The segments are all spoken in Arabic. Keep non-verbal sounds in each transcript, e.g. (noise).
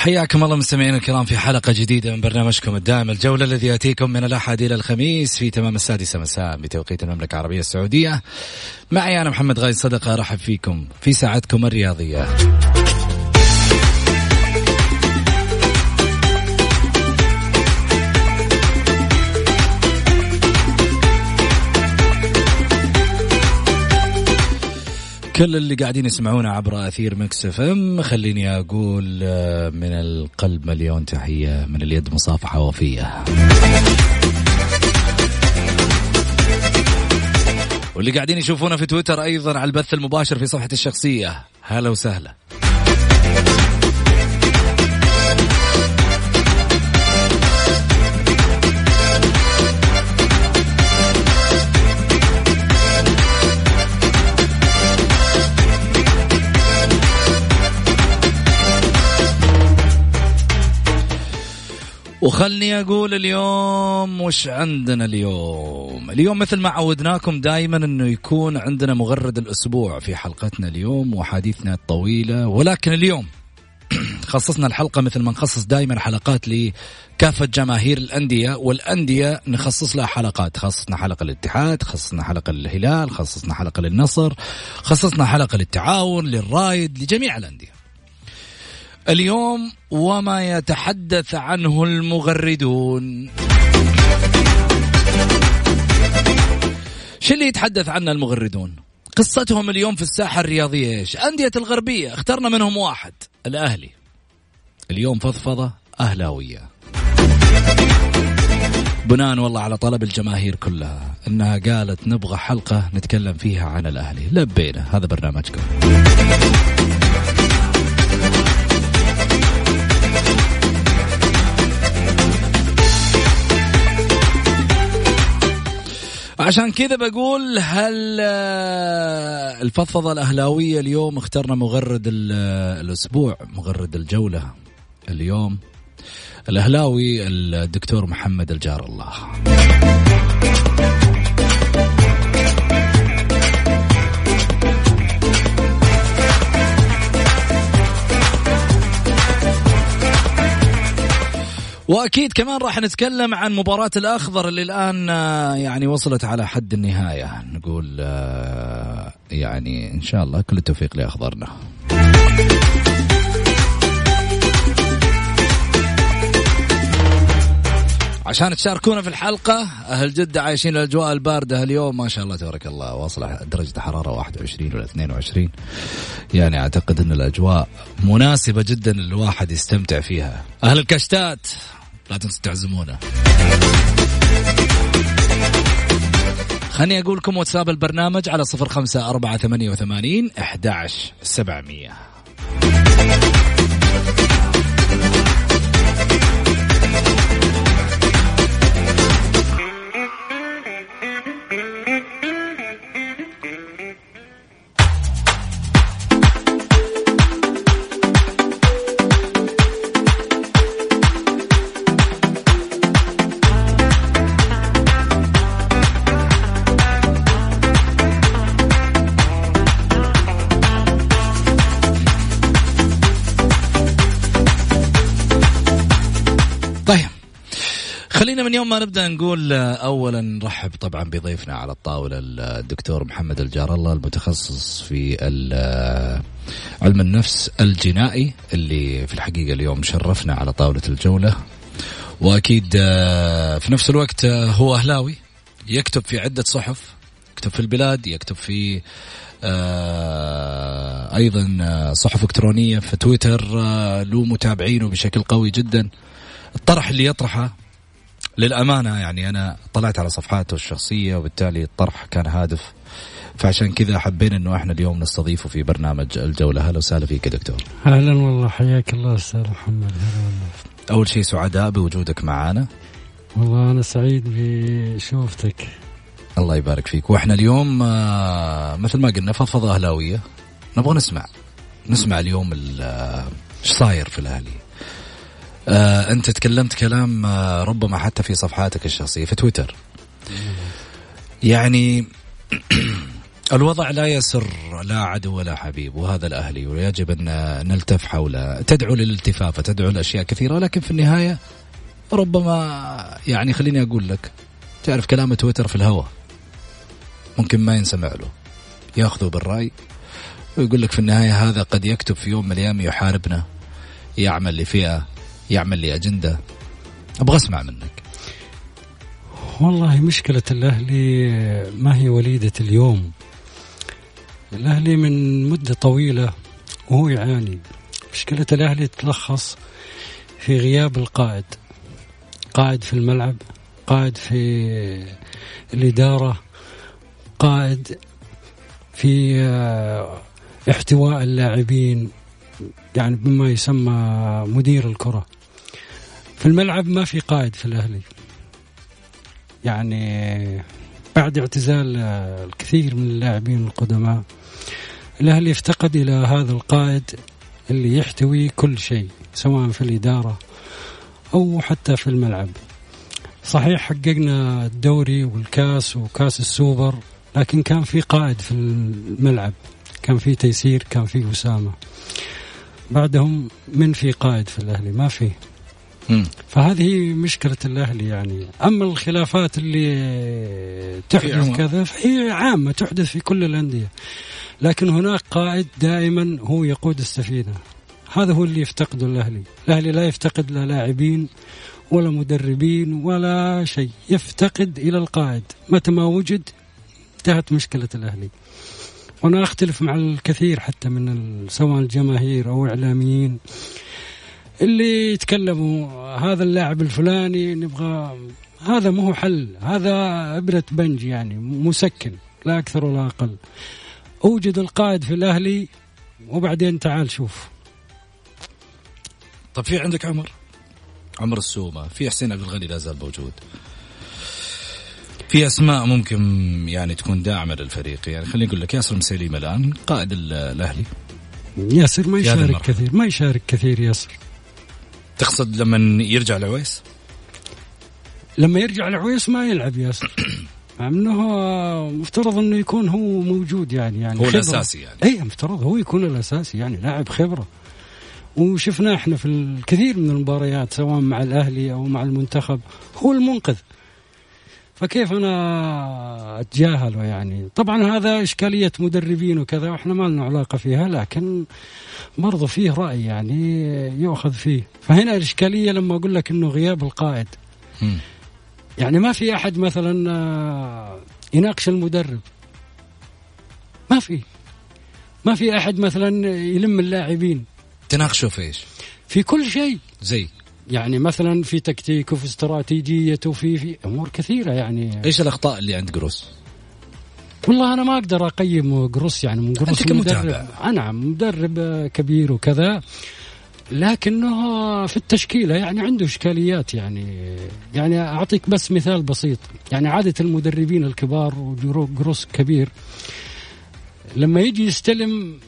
حياكم الله مستمعينا الكرام في حلقة جديدة من برنامجكم الدائم الجولة الذي يأتيكم من الأحد إلى الخميس في تمام السادسة مساء بتوقيت المملكة العربية السعودية. معي أنا محمد غاي صدقة أرحب فيكم في ساعتكم الرياضية. كل اللي قاعدين يسمعونا عبر أثير Mix FM خليني أقول آه، من القلب مليون تحية من اليد مصافحة وفية. واللي قاعدين يشوفونا في تويتر أيضا على البث المباشر في صفحتي الشخصية. هلا وسهلا. وخلني أقول اليوم وش عندنا اليوم؟ اليوم مثل ما عودناكم دائما إنه يكون عندنا مغرد الأسبوع في حلقتنا اليوم وحديثنا الطويلة ولكن اليوم (clears throat) خصصنا الحلقة مثل ما نخصص دائما حلقات لكافة جماهير الأندية والأندية نخصص لها حلقات خصصنا حلقة للاتحاد خصصنا حلقة للهلال خصصنا حلقة للنصر خصصنا حلقة للتعاون للرايد لجميع الأندية. اليوم وما يتحدث عنه المغردون. شو اللي يتحدث عنه المغردون؟ قصتهم اليوم في الساحة الرياضية إيش؟ أندية الغربية اخترنا منهم واحد الأهلي. اليوم فضفضة أهلاوية. بناء والله على طلب الجماهير كلها إنها قالت نبغى حلقة نتكلم فيها عن الأهلي. لبينا هذا برنامجكم. عشان كذا بقول هل آه، الفضفضة الأهلاوية اليوم اخترنا مغرد ال- الأسبوع مغرد الجولة اليوم؟ الأهلاوي الدكتور محمد الجار الله. وأكيد كمان راح نتكلم عن مباراة الأخضر اللي الآن آه، يعني وصلت على حد النهاية. نقول آه، يعني إن شاء الله كل التوفيق لأخضرنا. عشان تشاركونا في الحلقة أهل جدة عايشين الأجواء الباردة اليوم. ما شاء الله تبارك الله واصلة درجة الحرارة 21 ولا 22 يعني أعتقد أن الأجواء مناسبة جدا للواحد يستمتع فيها. أهل الكشتات لا تنسوا تعزمونا خليني أقول لكم واتساب البرنامج على صفر خمسة أربعة ثمانية وثمانين أحداش سبعمية. خلينا من يوم ما نبدأ نقول اولا نرحب طبعا بضيفنا على الطاولة الدكتور محمد الجار الله المتخصص في علم النفس الجنائي اللي في الحقيقة اليوم شرفنا على طاولة الجولة. وأكيد آه، في نفس الوقت آه، هو أهلاوي يكتب في عدة صحف يكتب في البلاد يكتب في آه، أيضا صحف إلكترونية في تويتر له متابعينه بشكل قوي جدا. الطرح اللي يطرحه للأمانة يعني أنا طلعت على صفحاته الشخصية وبالتالي الطرح كان هادف. فعشان كذا حبينا إنه إحنا اليوم نستضيفه في برنامج الجولة. أهلا وسهلا فيك يا دكتور. أهلا والله. حياك الله أستاذ محمد. هلا والله. أول شيء سعداء بوجودك معنا والله أنا سعيد بشوفتك. الله يبارك فيك. وإحنا اليوم آه، مثل ما قلنا فضفضة أهلاوية. نبغى نسمع. نسمع اليوم آه، إيش صاير في الأهلي. آه انت تكلمت كلام آه ربما حتى في صفحاتك الشخصية في تويتر. يعني (clears throat) الوضع لا يسر لا عدو ولا حبيب وهذا الاهلي ويجب أن نلتف حوله. تدعو للالتفاف تدعو لأشياء كثيرة ولكن في النهاية ربما يعني خليني أقول لك تعرف كلام تويتر في الهواء؟ ممكن ما ينسمع له. ياخذه بالرأي ويقول لك في النهاية هذا قد يكتب في يوم من الأيام يحاربنا يعمل لفئة يعمل لأجندة أبغى أسمع منك. والله مشكلة الأهلي ما هي وليدة اليوم؟ الأهلي من مدة طويلة وهو يعاني. مشكلة الأهلي تتلخص في غياب القائد. قائد في الملعب قائد في الإدارة قائد في آه، احتواء اللاعبين. يعني بما يسمى مدير الكرة. في الملعب ما في قائد في الأهلي. يعني بعد اعتزال الكثير من اللاعبين القدماء الأهلي افتقد إلى هذا القائد اللي يحتوي كل شيء سواء في الإدارة أو حتى في الملعب. صحيح حققنا الدوري والكاس وكاس السوبر لكن كان في قائد في الملعب كان في تيسير كان في أسامة. بعدهم من في قائد في الأهلي؟ ما في. فهذه مشكلة الأهلي يعني. أما الخلافات اللي تحدث كذا فهي عامة تحدث في كل الأندية. لكن هناك قائد دائما هو يقود السفينة. هذا هو اللي يفتقده الأهلي. الأهلي لا يفتقد لا لاعبين ولا مدربين ولا شيء. يفتقد إلى القائد. متى ما وجد انتهت مشكلة الأهلي. وأنا أختلف مع الكثير حتى من سواء الجماهير أو إعلاميين. اللي يتكلموا هذا اللاعب الفلاني نبغى هذا مو حل هذا إبرة بنج يعني مسكن لا أكثر ولا أقل. أوجد القائد في الأهلي وبعدين تعال شوف. طب في عندك عمر؟ عمر السومة في حسين عبد الغني لا زال موجود. في أسماء ممكن يعني تكون داعمة للفريق. يعني خليني أقول لك ياسر مسيليم الان قائد الأهلي. ياسر ما يشارك كثير ما يشارك كثير ياسر. تقصد لما يرجع العويس؟ لما يرجع العويس ما يلعب ياسر (coughs) إنه مفترض إنه يكون هو موجود يعني يعني هو الأساسي يعني. اي مفترض هو يكون الأساسي يعني لاعب خبرة. وشفناه إحنا في الكثير من المباريات سواء مع الأهلي أو مع المنتخب هو المنقذ. فكيف أنا اتجاهله يعني؟ طبعا هذا إشكالية مدربين وكذا وإحنا ما لنا علاقة فيها لكن برضو فيه رأي يعني يؤخذ فيه. فهنا الإشكالية لما أقول لك إنه غياب القائد. يعني ما في أحد مثلا آه، يناقش المدرب. ما في. ما في أحد مثلا يلم اللاعبين. تناقشوا في إيش؟ في كل شيء. زي؟ يعني مثلا في تكتيك وفي استراتيجية وفي في أمور كثيرة يعني. إيش الأخطاء اللي عند جروس؟ والله أنا ما أقدر أقيم جروس يعني من جروس مدرب. نعم مدرب كبير وكذا لكنه في التشكيلة يعني عنده إشكاليات يعني. يعني أعطيك بس مثال بسيط. يعني عادة المدربين الكبار وجروس كبير لما يجي يستلم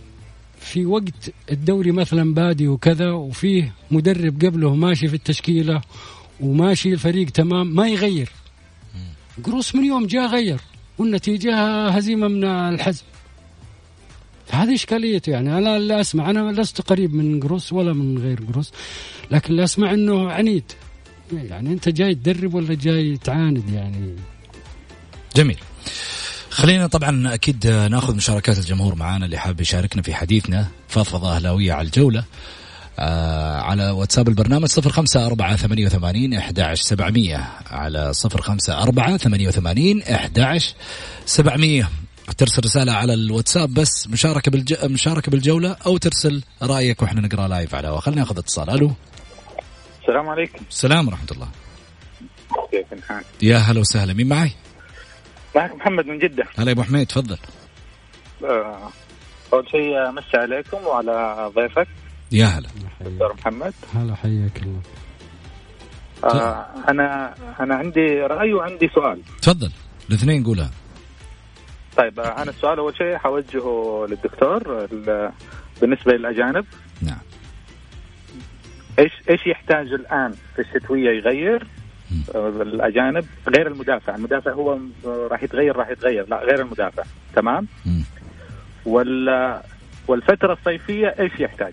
في وقت الدوري مثلا بادي وكذا وفيه مدرب قبله ماشي في التشكيلة وماشي الفريق تمام ما يغير. قروس من يوم جاء غير والنتيجة هزيمة من الحزم. هذه إشكاليته يعني. أنا اللي أسمع أنا لست قريب من قروس ولا من غير قروس لكن اللي أسمع إنه عنيد. يعني أنت جاي تدرب ولا جاي تعاند يعني؟ جميل. خلينا طبعا أكيد نأخذ مشاركات الجمهور معانا اللي حاب يشاركنا في حديثنا فضفضة أهلاوية على الجولة. آه على واتساب البرنامج صفر خمسة أربعة ثمانية وثمانين إحداعش سبعمية. على صفر خمسة أربعة ثمانية وثمانين إحداعش سبعمية. ترسل رسالة على الواتساب بس مشاركة بالج... مشاركة بالجولة أو ترسل رأيك وإحنا نقرأ لايف على خلينا نأخذ اتصال. ألو. السلام عليكم. السلام ورحمة الله. كيف الحال؟ يا هلا وسهلا. مين معي؟ معك محمد من جدة. هلا يا أبو حميد تفضل. آه، أول شيء أمسي عليكم وعلى ضيفك. يا هلا. دكتور محمد. هلا حياك الله. آه، أنا أنا عندي رأي وعندي سؤال. تفضل. الاثنين قولها. طيب آه، أنا السؤال أول شيء حوجهه للدكتور ال- بالنسبة للأجانب. نعم. إيش إيش يحتاج الآن في الشتوية يغير؟ الأجانب غير المدافع، المدافع هو راح يتغير راح يتغير. لا غير المدافع. تمام؟ وال والفترة الصيفية إيش يحتاج؟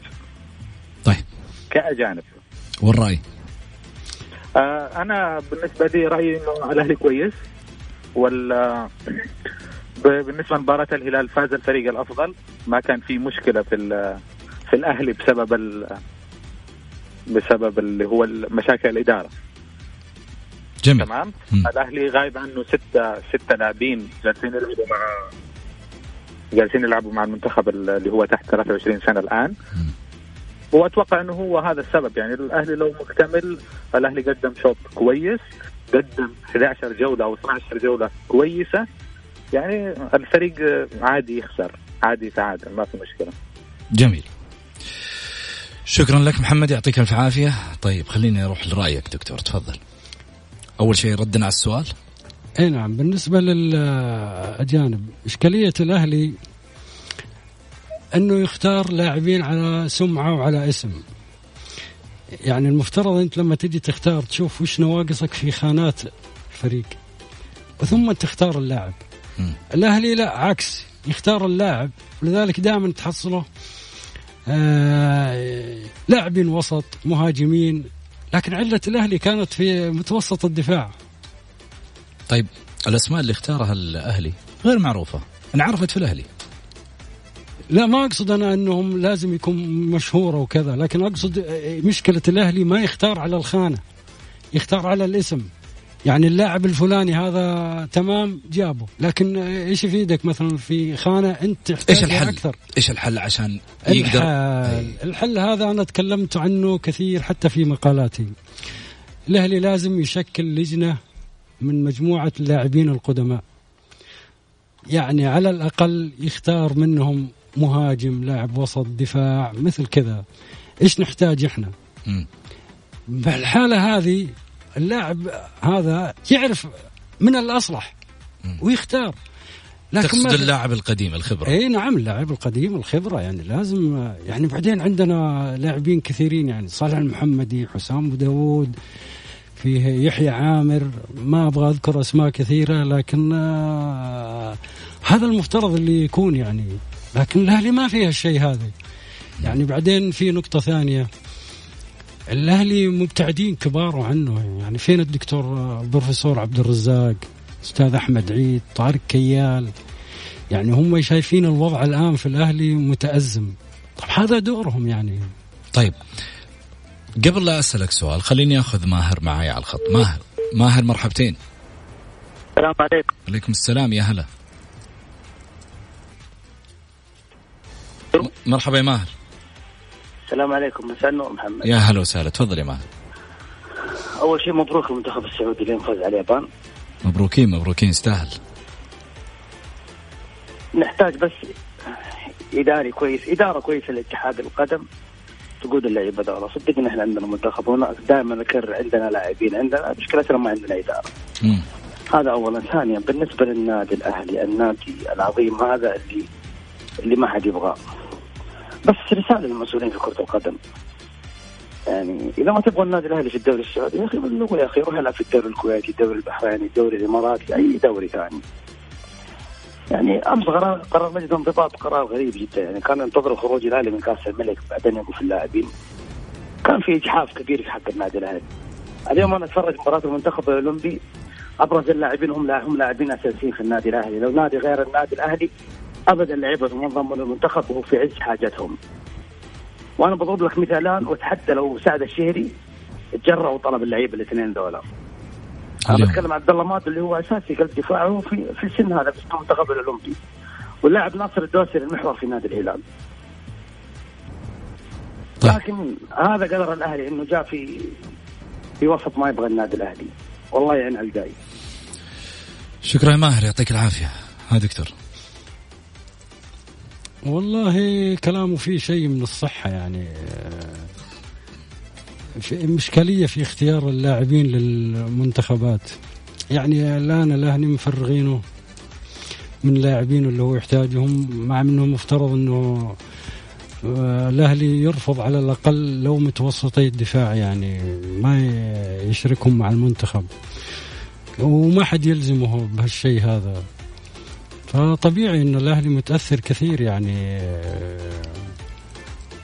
طيب. كأجانب؟ والرأي؟ آه أنا بالنسبة لي رأيي إنه الأهلي كويس. وال بالنسبة لمباراة الهلال فاز الفريق الأفضل. ما كان في مشكلة في في الأهلي بسبب ال بسبب اللي هو مشاكل الإدارة. جميل. تمام؟ مم. الأهلي غايب عنه ستة ستة لاعبين جالسين يلعبوا مع جالسين يلعبوا مع المنتخب اللي هو تحت 23 سنة الآن. مم. وأتوقع إنه هو هذا السبب. يعني الأهلي لو مكتمل الأهلي قدم شوط كويس قدم 11 جولة أو 12 جولة كويسة. يعني الفريق عادي يخسر. عادي يتعادل ما في مشكلة. جميل. شكرا لك محمد يعطيك ألف عافية. طيب خليني أروح لرأيك دكتور تفضل. أول شيء ردنا على السؤال. أي نعم بالنسبة للاجانب إشكالية الأهلي أنه يختار لاعبين على سمعة وعلى اسم. يعني المفترض أنت لما تجي تختار تشوف وش نواقصك في خانات الفريق وثم تختار اللاعب. مم. الأهلي لا عكس يختار اللاعب ولذلك دائما تحصله آه لاعبين وسط مهاجمين لكن علة الأهلي كانت في متوسط الدفاع. طيب الأسماء اللي اختارها الأهلي غير معروفة انعرفت في الأهلي. لا ما أقصد أنا أنهم لازم يكون مشهوره وكذا لكن أقصد مشكلة الأهلي ما يختار على الخانة يختار على الاسم. يعني اللاعب الفلاني هذا تمام جابه. لكن إيش يفيدك مثلا في خانة أنت إيش تحتاجها الحل؟ أكثر؟ إيش الحل عشان يقدر؟ الحل, الحل هذا أنا تكلمت عنه كثير حتى في مقالاتي. الأهلي لازم يشكل لجنة من مجموعة اللاعبين القدماء. يعني على الأقل يختار منهم مهاجم لاعب وسط دفاع مثل كذا. إيش نحتاج إحنا؟ مم. بالحاله هذه اللاعب هذا يعرف من الأصلح ويختار. تقصد ما- اللاعب القديم الخبرة. إي نعم اللاعب القديم الخبرة يعني لازم يعني بعدين عندنا لاعبين كثيرين يعني صالح المحمدي حسام أبو داوود فيه يحيى عامر ما أبغى أذكر أسماء كثيرة لكن آه، هذا المفترض اللي يكون يعني. لكن الأهلي ما فيها الشيء هذا. يعني بعدين في نقطة ثانية. الأهلي مبتعدين كبار عنه يعني فين الدكتور البروفيسور عبد الرزاق أستاذ أحمد عيد طارق كيال؟ يعني هم شايفين الوضع الآن في الأهلي متأزم. طب هذا دورهم يعني. طيب قبل لا أسألك سؤال خليني أخذ ماهر معي على الخط. ماهر ماهر مرحبتين. السلام عليكم. عليكم السلام يا هلا. مرحبا يا ماهر. السلام عليكم مساء النور محمد. يا هلا وسهلا تفضل يا ماهر أول شيء مبروك المنتخب السعودي اللي فاز على اليابان. مبروكين مبروكين يستاهل. نحتاج بس إداري كويس إدارة كويسة لاتحاد القدم تقود اللعيبة دورة صدقني إحنا عندنا منتخب هنا دائما نكرر عندنا لاعبين عندنا مشكلتنا ما عندنا إدارة. مم. هذا اولا. ثانيا بالنسبة للنادي الأهلي النادي العظيم هذا اللي اللي ما حد يبغاه. بس رسالة للمسؤولين في كرة القدم. يعني إذا ما تبغى النادي الأهلي في الدوري السعودي يا أخي بلغوا يا أخي روح العب في الدوري الكويتي الدوري البحريني الدوري الإماراتي أي دوري ثاني. يعني أمس قرار قرار مجلس الانضباط قرار غريب جدا. يعني كان ينتظروا خروج الأهلي من كأس الملك بعدين يوقف اللاعبين. كان في إجحاف كبير في حق النادي الأهلي. اليوم أنا أتفرج مباراة المنتخب الأولمبي. أبرز اللاعبين هم هم لاعبين أساسيين في النادي الأهلي، لو نادي غير النادي الأهلي أبدا لعيبه المنظمه المنتخب وهو في عز حاجتهم. وأنا بضرب لك مثالان وأتحدى لو سعد الشهري تجرأ وطلب اللعيبه الاثنين دولار. أنا. بتكلم عن عبد الله ماد اللي هو أساسي قلب دفاعه في في السن هذا في المنتخب الأولمبي. واللاعب ناصر الدوسري المحور في نادي الهلال. طيب. لكن هذا قدر الأهلي إنه جاء في في وسط ما يبغى النادي الأهلي. والله يعين على الجاي. شكرا يا ماهر يعطيك العافية ها دكتور والله كلامه فيه شيء من الصحة يعني. آه، في إشكالية في اختيار اللاعبين للمنتخبات. يعني الآن الأهلي مفرغينه من لاعبين اللي هو يحتاجهم مع أنه مفترض أنه آه، الأهلي يرفض على الأقل لو متوسطي الدفاع يعني ما يشركهم مع المنتخب. وما حد يلزمه بهالشيء هذا. فطبيعي إن الأهلي متأثر كثير يعني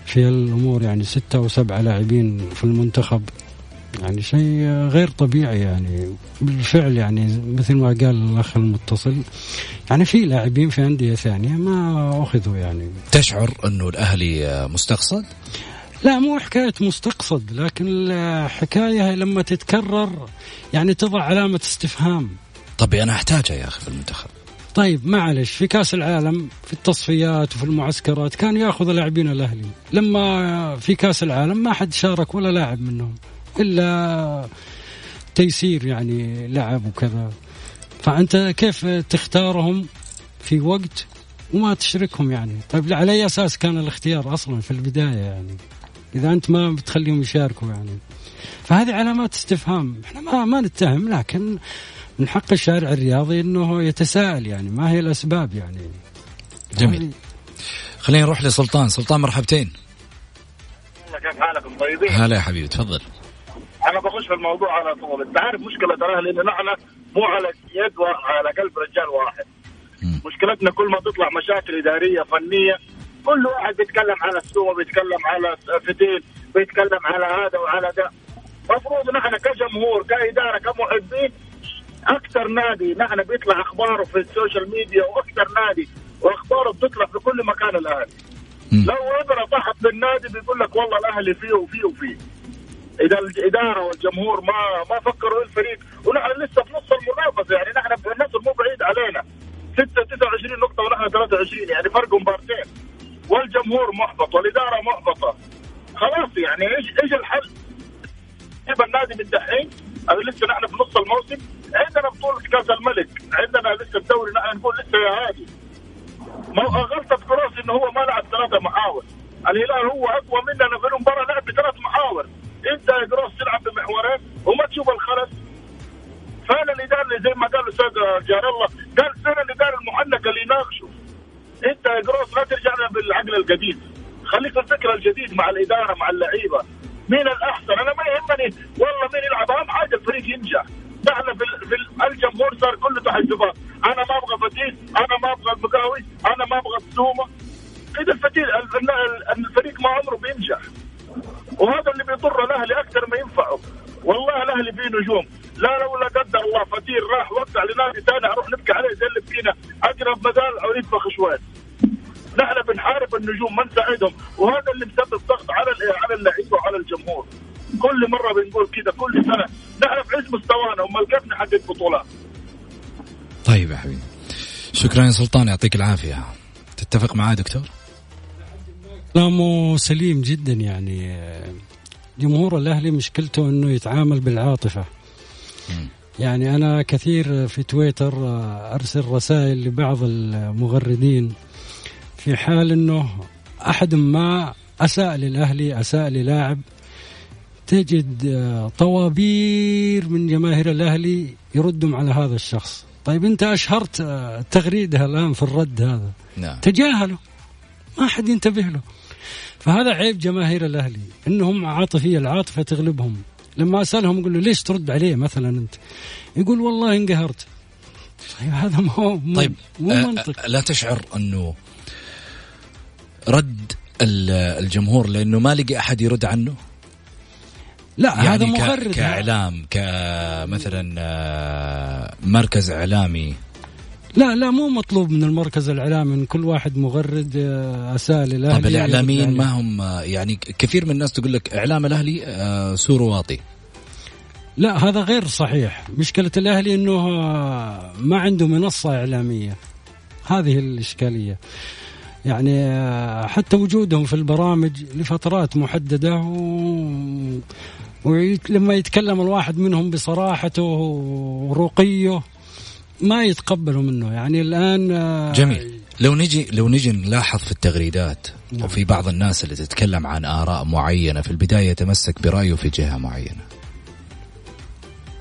في الأمور يعني ستة أو سبعة لاعبين في المنتخب. يعني شيء غير طبيعي يعني. بالفعل يعني مثل ما قال الأخ المتصل يعني في لاعبين في أندية ثانية ما أخذوا يعني. تشعر انه الأهلي مستقصد؟ لا مو حكاية مستقصد لكن الحكاية لما تتكرر يعني تضع علامة استفهام. طبي أنا احتاجها يا أخي في المنتخب. طيب معلش في كأس العالم في التصفيات وفي المعسكرات كان ياخذ لاعبين الأهلي. لما في كأس العالم ما حد شارك ولا لاعب منهم إلا تيسير يعني لعب وكذا. فأنت كيف تختارهم في وقت وما تشركهم يعني؟ طيب على أي أساس كان الاختيار أصلا في البداية يعني؟ إذا أنت ما بتخليهم يشاركوا يعني. فهذه علامات استفهام. إحنا ما ما نتهم لكن من حق الشارع الرياضي إنه يتساءل يعني ما هي الأسباب يعني جميل. هذه- خلينا نروح لسلطان سلطان مرحبتين كيف حالكم طيبين؟ هلا يا حبيبي تفضل أنا بخش في الموضوع على طول، أنت عارف مشكلة الاهلي ان نحن مو على يد على قلب رجال واحد. مم. مشكلتنا كل ما تطلع مشاكل إدارية فنية كل واحد بيتكلم على السومه بيتكلم على فتيل بيتكلم على هذا وعلى ده. المفروض نحن كجمهور كإدارة كمحبين أكثر نادي نحن بيطلع أخباره في ال social media وأكثر نادي وأخباره بتطلع في كل مكان الأهلي. لو ابره طاحت بالنادي بيقول لك والله الأهلي فيه وفيه وفيه. إذا الإدارة والجمهور ما ما فكروا إيه الفريق. ونحن لسه في نص المنافسة يعني نحن النصر مو بعيد علينا. 6 29 نقطة ونحن 23 يعني فرق مبارتين. والجمهور محبط والإدارة محبطة. خلاص يعني إيش إيش الحل؟ يبقى النادي من دحين لسه نحن في نص الموسم عندنا بطولة كاس الملك. عندنا لسه الدوري نقول لسه يا هادي. ما غلطة كروس إنه هو ما لعب ثلاثة محاور. الهلال هو أقوى مننا في المباراة لعب بثلاث محاور. إنت يا كروس تلعب بمحورين وما تشوف الخلف فين الإدارة اللي زي ما قال الأستاذ جار الله؟ قال فين الإدارة المحنكة اللي يناقشوا؟ إنت يا كروس لا ترجع لنا بالعقل القديم خليك في الفكر الجديد مع الإدارة مع اللعيبة. مين الأحسن؟ أنا ما يهمني. والله مين يلعب؟ أهم حاجة الفريق ينجح. نحن في, في ال- الجمهور صار كله تحزبات أنا ما أبغى فتيل أنا ما أبغى المقاوي أنا ما أبغى السومة. إذا الفتيل ال- ال- الفريق ما عمره بينجح. وهذا اللي بيضر الأهلي أكثر ما ينفعه. والله الأهلي فيه نجوم. لا لو لا قدر الله فتيل راح وقع لنادي ثاني أروح نبكي عليه زي اللي بكينا. أقرب مجال أو ينفخ شوي نحن بنحارب النجوم ما نساعدهم وهذا اللي مسبب ضغط على على اللعيبة وعلى الجمهور. كل مرة بنقول كذا كل سنة. نحن في عز مستوانا امال كيف نحقق بطولات. طيب يا حبيبي. شكرا يا سلطان يعطيك العافية. تتفق معاه دكتور؟ كلامه سليم جدا يعني. جمهور الأهلي مشكلته إنه يتعامل بالعاطفة. يعني أنا كثير في تويتر أرسل رسائل لبعض المغردين في حال إنه أحد ما أساء للأهلي أساء للاعب تجد آه، طوابير من جماهير الأهلي يردوا على هذا الشخص. طيب أنت أشهرت آه، تغريده الآن في الرد هذا. نعم. تجاهله. ما حد ينتبه له. فهذا عيب جماهير الأهلي إنهم عاطفية العاطفة تغلبهم. لما أسألهم أقول له ليش ترد عليه مثلا أنت؟ يقول والله انقهرت. طيب هذا ما هو مو- طيب مو آه، منطق. لا تشعر أنه رد ال- الجمهور لأنه ما لقي أحد يرد عنه؟ لا يعني هذا مغرد كإعلام كمثلا آه، مركز إعلامي. لا لا مو مطلوب من المركز الإعلامي ان كل واحد مغرد آه، اسال الاهلي طب الإعلاميين يرد ما. هم آه، يعني كثير من الناس تقول لك إعلام الأهلي سور واطي. لا هذا غير صحيح. مشكلة الأهلي إنه ما عنده منصة إعلامية. هذه الإشكالية. يعني حتى وجودهم في البرامج لفترات محددة و... ولما يتكلم الواحد منهم بصراحته ورقيه ما يتقبلوا منه. يعني الآن آه، جميل. لو نجي لو نجي نلاحظ في التغريدات نعم. وفي بعض الناس اللي تتكلم عن آراء معينة في البداية يتمسك برأيه في جهة معينة.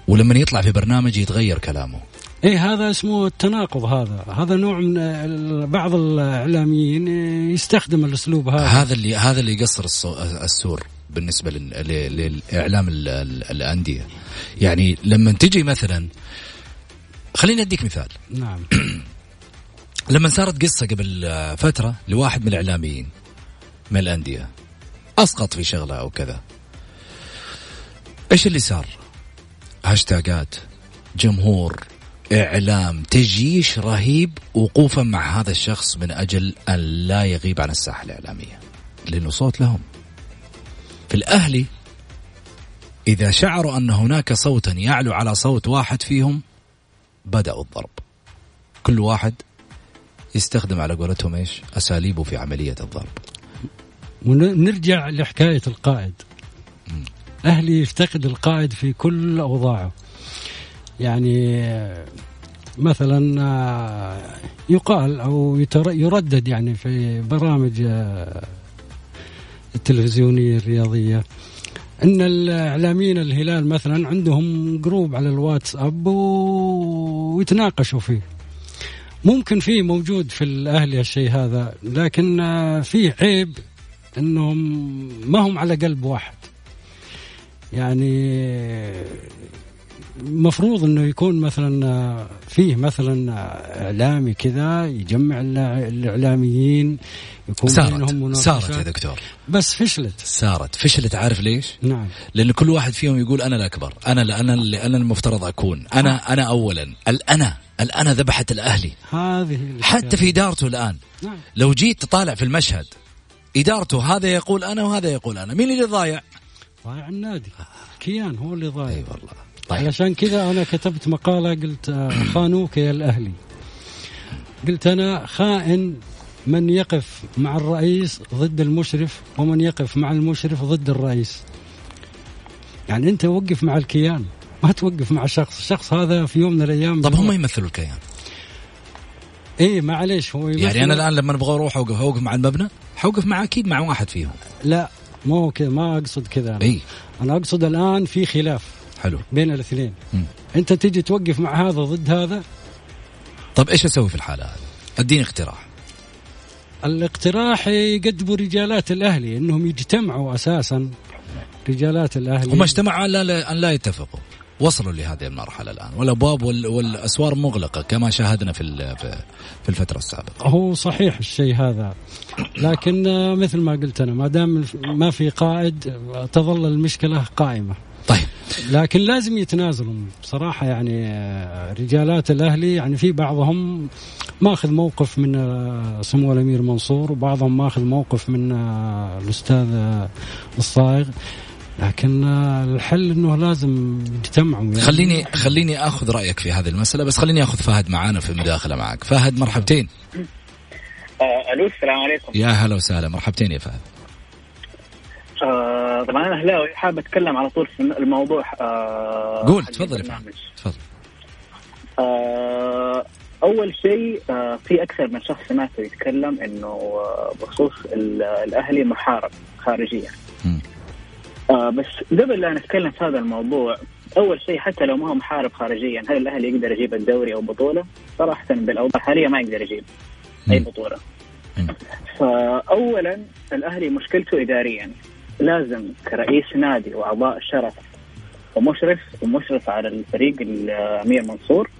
ولما يطلع في برنامج يتغير كلامه. إيه هذا اسمه التناقض هذا. هذا نوع من بعض الإعلاميين يستخدم الأسلوب هذا. هذا اللي هذا اللي يقصر السور. بالنسبة للإعلام ال- ال- الأندية. يعني لما تجي مثلا خليني أديك مثال. نعم. (clears throat) لما صارت قصة قبل فترة لواحد من الإعلاميين من الأندية أسقط في شغلة أو كذا. إيش اللي صار؟ هاشتاجات جمهور إعلام تجيش رهيب وقوفا مع هذا الشخص من أجل أن لا يغيب عن الساحة الإعلامية. لأنه صوت لهم. في الأهلي إذا شعروا أن هناك صوتا يعلو على صوت واحد فيهم بدأوا الضرب كل واحد يستخدم على قولتهم إيش؟ أساليبه في عملية الضرب. ونرجع لحكاية القائد الاهلي يفتقد القائد في كل أوضاعه يعني آه، مثلا آه، يقال أو يتر- يردد يعني في برامج التلفزيونية الرياضية. إن الإعلاميين الهلال مثلا عندهم جروب على الواتساب ويتناقشوا فيه. ممكن في موجود في الاهلي الشيء هذا لكن فيه عيب إنهم ما هم على قلب واحد. يعني مفروض إنه يكون مثلا آه، فيه مثلا آه، إعلامي كذا يجمع الإعلاميين يكون مناقشات صارت يا دكتور. بس فشلت. صارت فشلت عارف ليش؟ نعم. لأن كل واحد فيهم يقول أنا الأكبر أنا أنا اللي أنا المفترض أكون. أنا أنا اولا. الأنا الأنا ذبحت الأهلي. هذه حتى في إدارته الآن. نعم. لو جيت تطالع في المشهد إدارته هذا يقول أنا وهذا يقول أنا. مين اللي ضايع؟ ضايع النادي. كيان هو اللي ضايع. أي والله. طيب. علشان كذا أنا كتبت مقالة قلت آه، (clears throat) خانوك يا الأهلي. قلت أنا خائن من يقف مع الرئيس ضد المشرف ومن يقف مع المشرف ضد الرئيس. يعني أنت وقف مع الكيان ما توقف مع شخص. الشخص هذا في يوم من الأيام طب هم. يمثلوا الكيان؟ إيه معليش هو يعني أنا الآن لما أبغى أروح اوقف أوقف مع المبنى حوقف مع أكيد مع واحد فيهم. لا مو كذا ما أقصد كذا. أنا. إي. أنا أقصد الآن في خلاف. حلو. بين الاثنين. مم. انت تيجي توقف مع هذا ضد هذا؟ طب إيش أسوي في الحالة هذه؟ أديني اقتراح. الاقتراح يقدموا رجالات الأهلي إنهم يجتمعوا أساسا رجالات الأهلي. هم اجتمعوا على لا- أن لا يتفقوا. وصلوا لهذه المرحلة الآن. والابواب وال- والأسوار مغلقة كما شاهدنا في في- الفترة السابقة. هو صحيح الشيء هذا. لكن مثل ما قلت أنا ما دام ما في قائد تظل المشكلة قائمة. طيب. لكن لازم يتنازلوا بصراحة يعني آه، رجالات الأهلي يعني في بعضهم ماخذ موقف من آه، سمو الأمير منصور وبعضهم ماخذ موقف من آه، الأستاذ الصايغ. لكن الحل إنه لازم يجتمعوا يعني. خليني خليني آخذ رأيك في هذه المسألة بس خليني آخذ فهد معانا في المداخلة معك. فهد مرحبتين. ألو السلام عليكم. يا هلا وسهلا مرحبتين يا فهد. آه، طبعا أنا اهلاوي حابب أتكلم على طول في الموضوع آه، قول تفضل. تفضل آه، أول شيء آه، في أكثر من شخص سمعته يتكلم إنه آه، بخصوص ال- الأهلي محارب خارجيا. آه، بس قبل لا نتكلم في هذا الموضوع أول شيء حتى لو ما هو محارب خارجيا هل الأهلي يقدر يجيب الدوري أو بطولة؟ صراحة بالأوضاع الحالية ما يقدر يجيب أي. بطولة. فاولا الأهلي مشكلته اداريا لازم كرئيس نادي وأعضاء شرف ومشرف ومشرف على الفريق الأمير منصور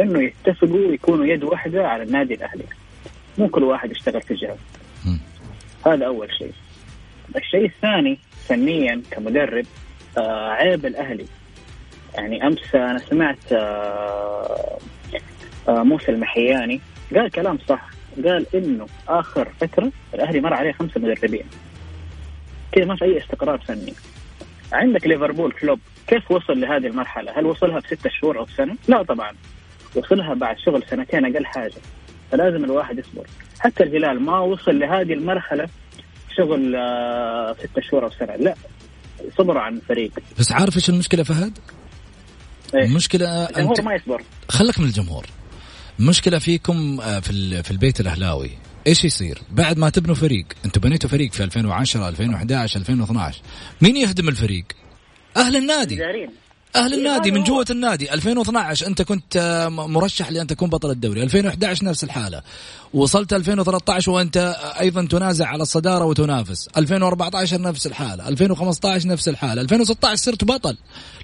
إنه يتفقوا ويكونوا يد واحدة على النادي الأهلي. مو كل واحد يشتغل في جهة. هذا أول شيء. الشيء الثاني فنيا كمدرب آه عيب الأهلي. يعني أمس أنا سمعت آه آه موسى المحياني قال كلام صح. قال إنه آخر فترة الأهلي مر عليه خمسة مدربين. كذا ما في أي استقرار فني. عندك ليفربول كلوب كيف وصل لهذه المرحلة؟ هل وصلها بستة شهور أو سنة؟ لا طبعا. وصلها بعد شغل سنتين أقل حاجة. فلازم الواحد يصبر. حتى الهلال ما وصل لهذه المرحلة شغل آه، ستة شهور أو سنة. لا صبر عن الفريق بس عارف إيش المشكلة فهد؟ إيه؟ المشكلة الجمهور أنت ما يصبر. خلك من الجمهور. المشكلة فيكم آه، في في البيت الأهلاوي. إيش يصير؟ بعد ما تبنوا فريق أنتم بنيتوا فريق في 2010 2011 2012 مين يهدم الفريق؟ أهل النادي. أهل إيه، النادي من. جوة النادي. 2012 أنت كنت آه، مرشح لأن تكون بطل الدوري. 2011 نفس الحالة. وصلت 2013 وأنت آه، أيضا تنازع على الصدارة وتنافس. 2014 نفس الحالة. 2015 نفس الحالة. 2016 صرت بطل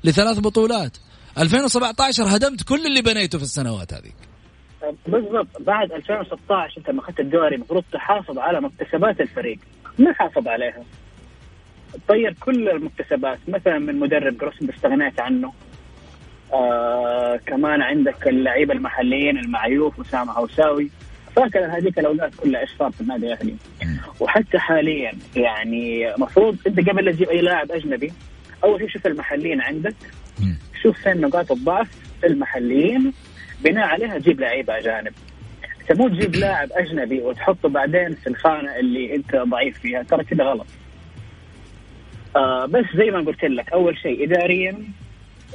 لثلاث بطولات. 2017 هدمت كل اللي بنيته في السنوات هذه بالضبط. بعد 2016 انت لما أخذت الدوري المفروض تحافظ على مكتسبات الفريق. ما حافظ عليها. طير كل المكتسبات. مثلا من مدرب جروسن استغنيت عنه. آه كمان عندك اللعيبة المحليين المعيوف أسامة هوساوي. فاكر هذيك الاوقات كلها إيش صار في النادي الاهلي وحتى حاليا يعني المفروض أنت قبل لا تجيب أي لاعب أجنبي أول شيء شوف المحليين عندك. شوف فين نقاط الضعف المحليين. بناء عليها تجيب لعيبة أجانب. مو تجيب لاعب أجنبي وتحطه بعدين في الخانة اللي أنت ضعيف فيها؟ ترى كذا غلط. آه بس زي ما قلت لك أول شيء اداريا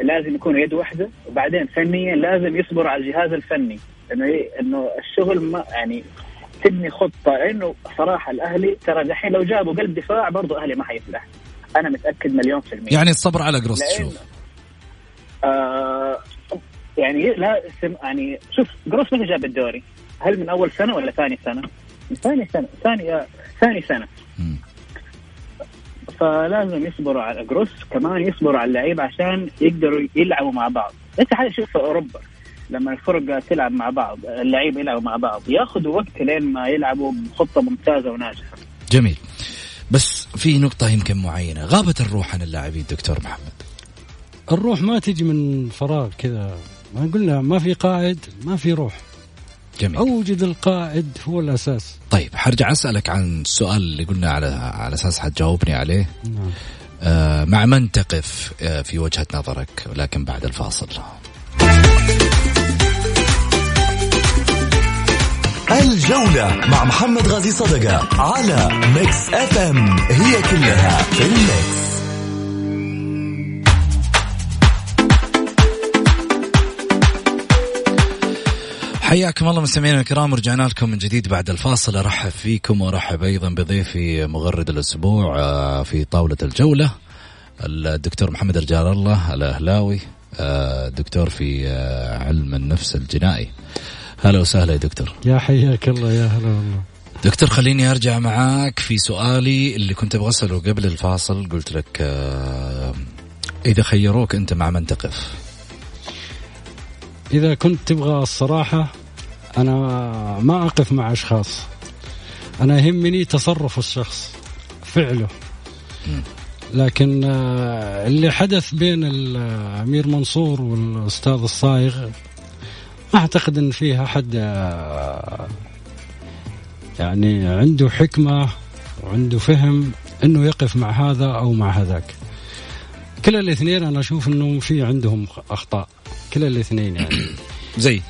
لازم يكونوا يد واحدة وبعدين فنيا لازم يصبروا على الجهاز الفني. إنه إيه؟ إنه الشغل ما يعني تبني خطة. لأنه صراحة الأهلي ترى دحين لو جابوا قلب دفاع برضو أهلي ما حيفلح. أنا متأكد مليون في المية. يعني الصبر على قرص تشوف آه يعني لا سم يعني شوف جروس متى جاب الدوري؟ هل من أول سنة ولا ثاني سنة؟ من ثاني سنة ثاني آه، ثاني سنة. مم. فلازم يصبروا على جروس كمان يصبروا على اللعيبة عشان يقدروا يلعبوا مع بعض. انت حاجة شوف في أوروبا لما الفرق تلعب مع بعض اللعيبة يلعبوا مع بعض ياخذوا وقت لين ما يلعبوا بخطة ممتازة وناجحة. جميل. بس في نقطة يمكن معينة. غابت الروح عن اللاعبين دكتور محمد. الروح ما تجي من فراغ كذا. ما قلنا ما في قائد ما في روح. جميل. أوجد القائد هو الأساس. طيب حرجع أسألك عن السؤال اللي قلنا على على أساس حتجاوبني عليه. نعم. آه مع من تقف آه في وجهة نظرك؟ ولكن بعد الفاصل. الجولة مع محمد غازي صدقة على Mix FM it's all in the mix حياكم الله مستمعينا الكرام ورجعنا لكم من جديد بعد الفاصل. أرحب فيكم وأرحب أيضا بضيفي مغرد الأسبوع آه، في طاولة الجولة الدكتور محمد رجال الله الأهلاوي آه، دكتور في آه، علم النفس الجنائي. هلا وسهلا يا دكتور. يا حياك الله يا هلا والله. دكتور خليني أرجع معاك في سؤالي اللي كنت أبغى أسأله قبل الفاصل. قلت لك إذا خيروك أنت مع من تقف. إذا كنت تبغى الصراحة أنا ما أقف مع أشخاص. أنا يهمني تصرف الشخص فعله. لكن آه، اللي حدث بين الأمير منصور والأستاذ الصايغ ما أعتقد إن فيه احد آه، يعني عنده حكمة وعنده فهم إنه يقف مع هذا أو مع هذاك. كلا الاثنين أنا أشوف إنه في عندهم أخطاء. كلا الاثنين يعني. (clears throat) زي.